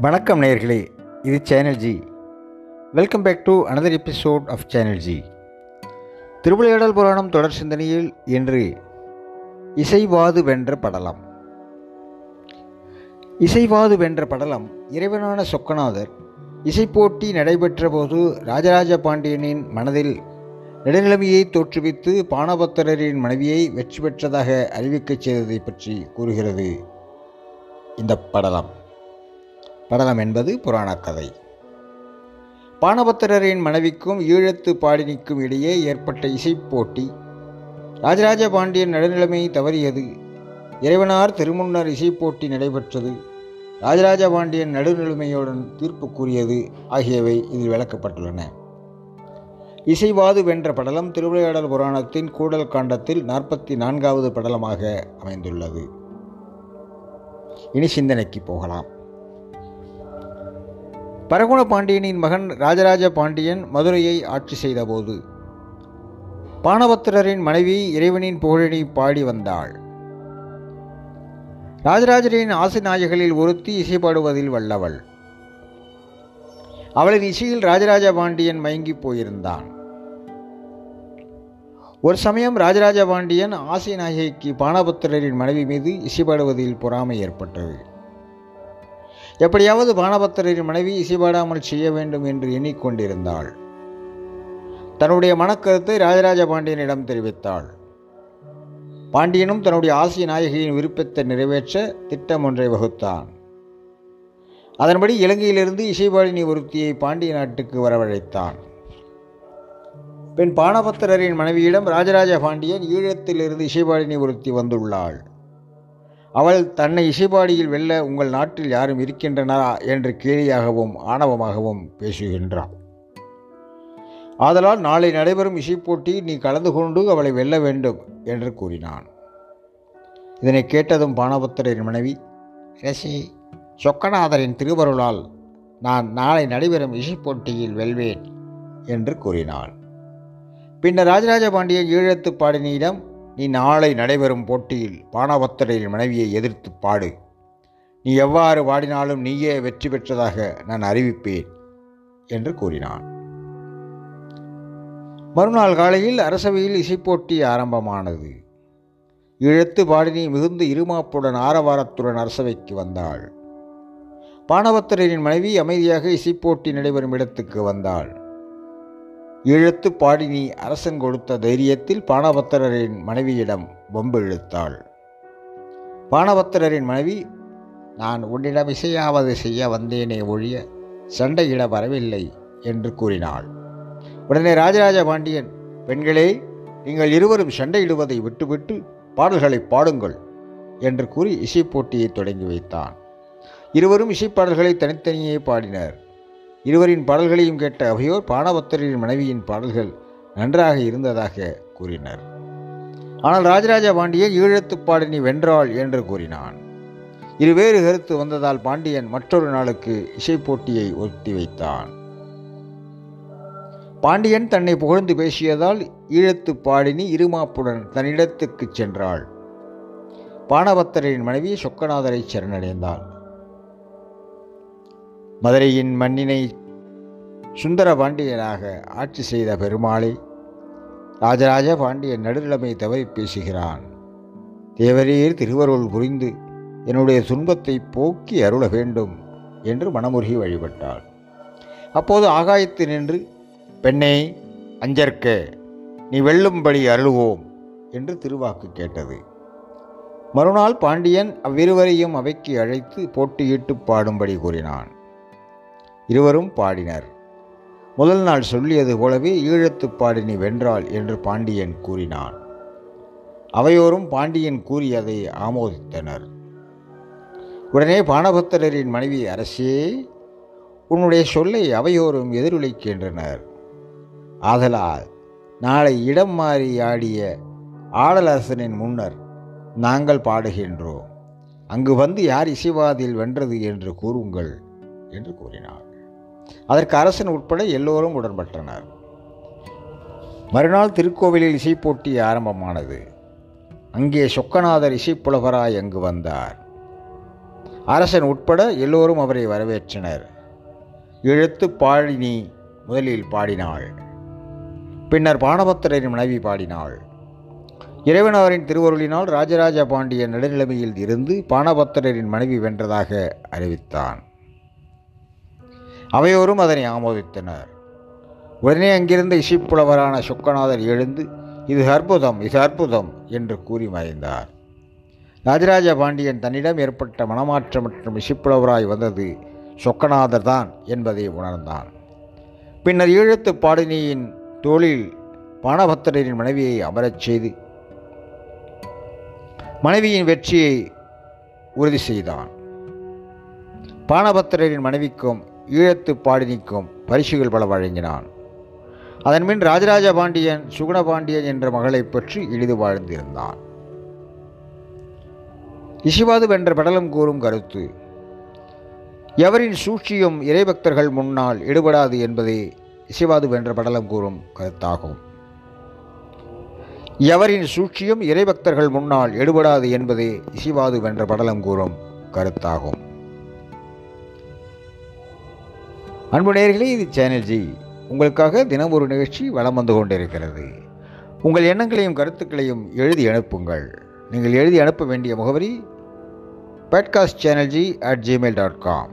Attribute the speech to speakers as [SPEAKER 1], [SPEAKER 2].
[SPEAKER 1] வணக்கம் நேயர்களே இது channel G. Welcome back to another episode of channel G. Thiruvilaiyadal Puranam தொடர் சிந்தனையில் இன்று இசைவாது வென்ற படலம். இசைவாது வென்ற படலம் இறைவனான சொக்கநாதர் இசைப்போட்டி நடைபெற்ற போது ராஜராஜ பாண்டியனின் மனதில் நெடுநிலைமையை தோற்றுவித்து பானபத்திரரின் மனைவியை வெற்றி பெற்றதாக அறிவிக்கச் செய்ததை பற்றி கூறுகிறது இந்த படலம். படலம் என்பது புராணக் கதை பானபத்திரரின் மனைவிக்கும் ஈழத்து பாடினிக்கும் இடையே ஏற்பட்ட இசைப்போட்டி ராஜராஜ பாண்டியன் நடுநிலைமை தவறியது. இறைவனார் திருமுன்னர் இசைப்போட்டி நடைபெற்றது ராஜராஜ பாண்டியன் நடுநிலைமையுடன் தீர்ப்பு கூறியது ஆகியவை இதில் விளக்கப்பட்டுள்ளன. இசைவாது வென்ற படலம் திருவிளையாடல் புராணத்தின் கூடல் காண்டத்தில் நாற்பத்தி நான்காவது படலமாக அமைந்துள்ளது. இனி சிந்தனைக்கு போகலாம். பரகுண பாண்டியனின் மகன் ராஜராஜ பாண்டியன் மதுரையை ஆட்சி செய்தபோது பானபத்திரரின் மனைவி இறைவனின் புகழினை பாடி வந்தாள். ராஜராஜரின் ஆசிநாயகளில் ஒருத்தி இசை பாடுவதில் வல்லவள். அவளின் இசையில் ராஜராஜ பாண்டியன் மயங்கி போயிருந்தான். ஒரு சமயம் ராஜராஜ பாண்டியன் ஆசிநாயகிக்கு பானபத்திரரின் மனைவி மீது இசைப்பாடுவதில் பொறாமை ஏற்பட்டது. எப்படியாவது பானபத்திரரின் மனைவி இசைபாடாமல் செய்ய வேண்டும் என்று எண்ணிக்கொண்டிருந்தாள். தன்னுடைய மனக்கருத்தை ராஜராஜ பாண்டியனிடம் தெரிவித்தாள். பாண்டியனும் தன்னுடைய ஆசிய நாயகியின் விருப்பத்தை நிறைவேற்ற திட்டம் ஒன்றை வகுத்தான். அதன்படி இலங்கையிலிருந்து இசைபாடினி ஒருத்தியை பாண்டிய நாட்டுக்கு வரவழைத்தான். பின் பானபத்திரரின் மனைவியிடம் ராஜராஜ பாண்டியன் ஈழத்திலிருந்து இசைபாடினி ஒருத்தி வந்துள்ளாள். அவள் தன்னை இசைப்பாடியில் வெல்ல உங்கள் நாட்டில் யாரும் இருக்கின்றனரா என்று கேலியாகவும் ஆணவமாகவும் பேசுகின்றான் ஆதலால் நாளை நடைபெறும் இசைப்போட்டியில் நீ கலந்து கொண்டு அவளை வெல்ல வேண்டும் என்று கூறினான். இதனை கேட்டதும் பானபத்திரரின் மனைவி ரசி சொக்கநாதரின் திருவருளால் நான் நாளை நடைபெறும் இசைப்போட்டியில் வெல்வேன் என்று கூறினாள். பின்னர் ராஜராஜ பாண்டியன் ஈழத்து பாடினியிடம் நீ நாளை நடைபெறும் போட்டியில் பானபத்திரரின் மனைவியை எதிர்த்து பாடு. நீ எவ்வாறு பாடினாலும் நீயே வெற்றி பெற்றதாக நான் அறிவிப்பேன் என்று கூறினான். மறுநாள் காலையில் அரசவையில் இசைப்போட்டி ஆரம்பமானது. இழுத்து பாடினி மிகுந்த இருமாப்புடன் ஆரவாரத்துடன் அரசவைக்கு வந்தாள். பானபத்திரரின் மனைவி அமைதியாக இசைப்போட்டி நடைபெறும் இடத்துக்கு வந்தாள். இழுத்து பாடினி அரசன் கொடுத்த தைரியத்தில் பானபத்திரரின் மனைவியிடம் வம்பு இழுத்தாள். பானபத்திரரின் மனைவி நான் உன்னிடம் இசையாவது செய்ய வந்தேனே ஒழிய சண்டையிட வரவில்லை என்று கூறினாள். உடனே ராஜராஜ பாண்டியன் பெண்களே நீங்கள் இருவரும் சண்டையிடுவதை விட்டுவிட்டு பாடல்களை பாடுங்கள் என்று கூறி இசைப்போட்டியை தொடங்கி வைத்தான். இருவரும் இசைப்பாடல்களை தனித்தனியே பாடினர். இருவரின் பாடல்களையும் கேட்ட அவையோர் பாணபத்தரின் மனைவியின் பாடல்கள் நன்றாக இருந்ததாக கூறினர். ஆனால் ராஜராஜ பாண்டியன் ஈழத்து பாடினி வென்றாள் என்று கூறினான். இருவேறு கருத்து வந்ததால் பாண்டியன் மற்றொரு நாளுக்கு இசைப்போட்டியை ஒத்தி வைத்தான். பாண்டியன் தன்னை புகழ்ந்து பேசியதால் ஈழத்து பாடினி இருமாப்புடன் தன்னிடத்துக்குச் சென்றாள். பானபத்தரின் மனைவி சொக்கநாதரை சரணடைந்தாள். மதுரையின் மண்ணினை சுந்தர பாண்டியனாக ஆட்சி செய்த பெருமாளை ராஜராஜ பாண்டியன் நடுநிலைமை தவறி பேசுகிறான். தேவரீர் திருவருள் புரிந்து என்னுடைய துன்பத்தை போக்கி அருள வேண்டும் என்று மனமுருகி வழிபட்டாள். அப்போது ஆகாயத்து நின்று பெண்ணே அஞ்சற்க நீ வெல்லும்படி அருளுவோம் என்று திருவாக்கு கேட்டது. மறுநாள் பாண்டியன் அவ்விருவரையும் அவைக்கு அழைத்து போட்டியிட்டு பாடும்படி கூறினான். இருவரும் பாடினர். முதல் நாள் சொல்லியது போலவே ஈழத்து பாடினி வென்றாள் என்று பாண்டியன் கூறினான். அவையோரும் பாண்டியன் கூறியதை ஆமோதித்தனர். உடனே பானபத்திரரின் மனைவி அரசே உன்னுடைய சொல்லை அவையோரும் எதிரொலிக்கின்றனர் ஆதலால் நாளை இடம் மாறி ஆடிய ஆடலரசனின் முன்னர் நாங்கள் பாடுகின்றோம். அங்கு வந்து யார் இசைவாதில் வென்றது என்று கூறுங்கள் என்று கூறினார் அதற்கு அரசன் உட்பட எல்லோரும் உடன்பட்டனர். மறுநாள் திருக்கோவிலில் இசைப்போட்டி ஆரம்பமானது. அங்கே சொக்கநாதர் இசைப்புலவராய் அங்கு வந்தார். அரசன் உட்பட எல்லோரும் அவரை வரவேற்றனர். இழுத்து பாழினி முதலில் பாடினாள். பின்னர் பானபத்திரரின் மனைவி பாடினாள். இறைவனவரின் திருவருளினால் ராஜராஜ பாண்டிய நடுநிலைமையில் இருந்து பானபத்திரரின் மனைவி வென்றதாக அறிவித்தான். அவையோரும் அதனை ஆமோதித்தனர். உடனே அங்கிருந்த இசைப்புலவரான சுக்கநாதர் எழுந்து இது அற்புதம் இது அற்புதம் என்று கூறி மறைந்தார். ராஜராஜ பாண்டியன் தன்னிடம் ஏற்பட்ட மனமாற்றம் மற்றும் இசைப்புலவராய் வந்தது சொக்கநாதர் தான் என்பதை உணர்ந்தான். பின்னர் ஈழத்து பாடினியின் தோளில் பானபத்திரரின் மனைவியை அமரச் செய்து மனைவியின் வெற்றியை உறுதி செய்தான். பானபத்திரரின் மனைவிக்கும் ஈழத்து பாடினிக்கும் பரிசுகள் பல வழங்கினான். அதன்பின் ராஜராஜ பாண்டியன் சுகுணபாண்டியன் என்ற மகளை பற்றி எளிது வாழ்ந்திருந்தான். இசிவாது வென்ற படலம் கூறும் கருத்து எவரின் சூழ்ச்சியும் இறைபக்தர்கள் முன்னால் எடுபடாது என்பதே இசைவாது வென்ற படலம் கூறும் கருத்தாகும். எவரின் சூழ்ச்சியும் இறைபக்தர்கள் முன்னால் எடுபடாது என்பதே இசைவாது வென்ற படலம் கூறும் கருத்தாகும். அன்பு நேயர்களே இது சேனல் ஜி உங்களுக்காக தினம் ஒரு நிகழ்ச்சி வளம் வந்து கொண்டிருக்கிறது. உங்கள் எண்ணங்களையும் கருத்துக்களையும் எழுதி அனுப்புங்கள். நீங்கள் எழுதி அனுப்ப வேண்டிய முகவரி podcast channel G at Gmail dot com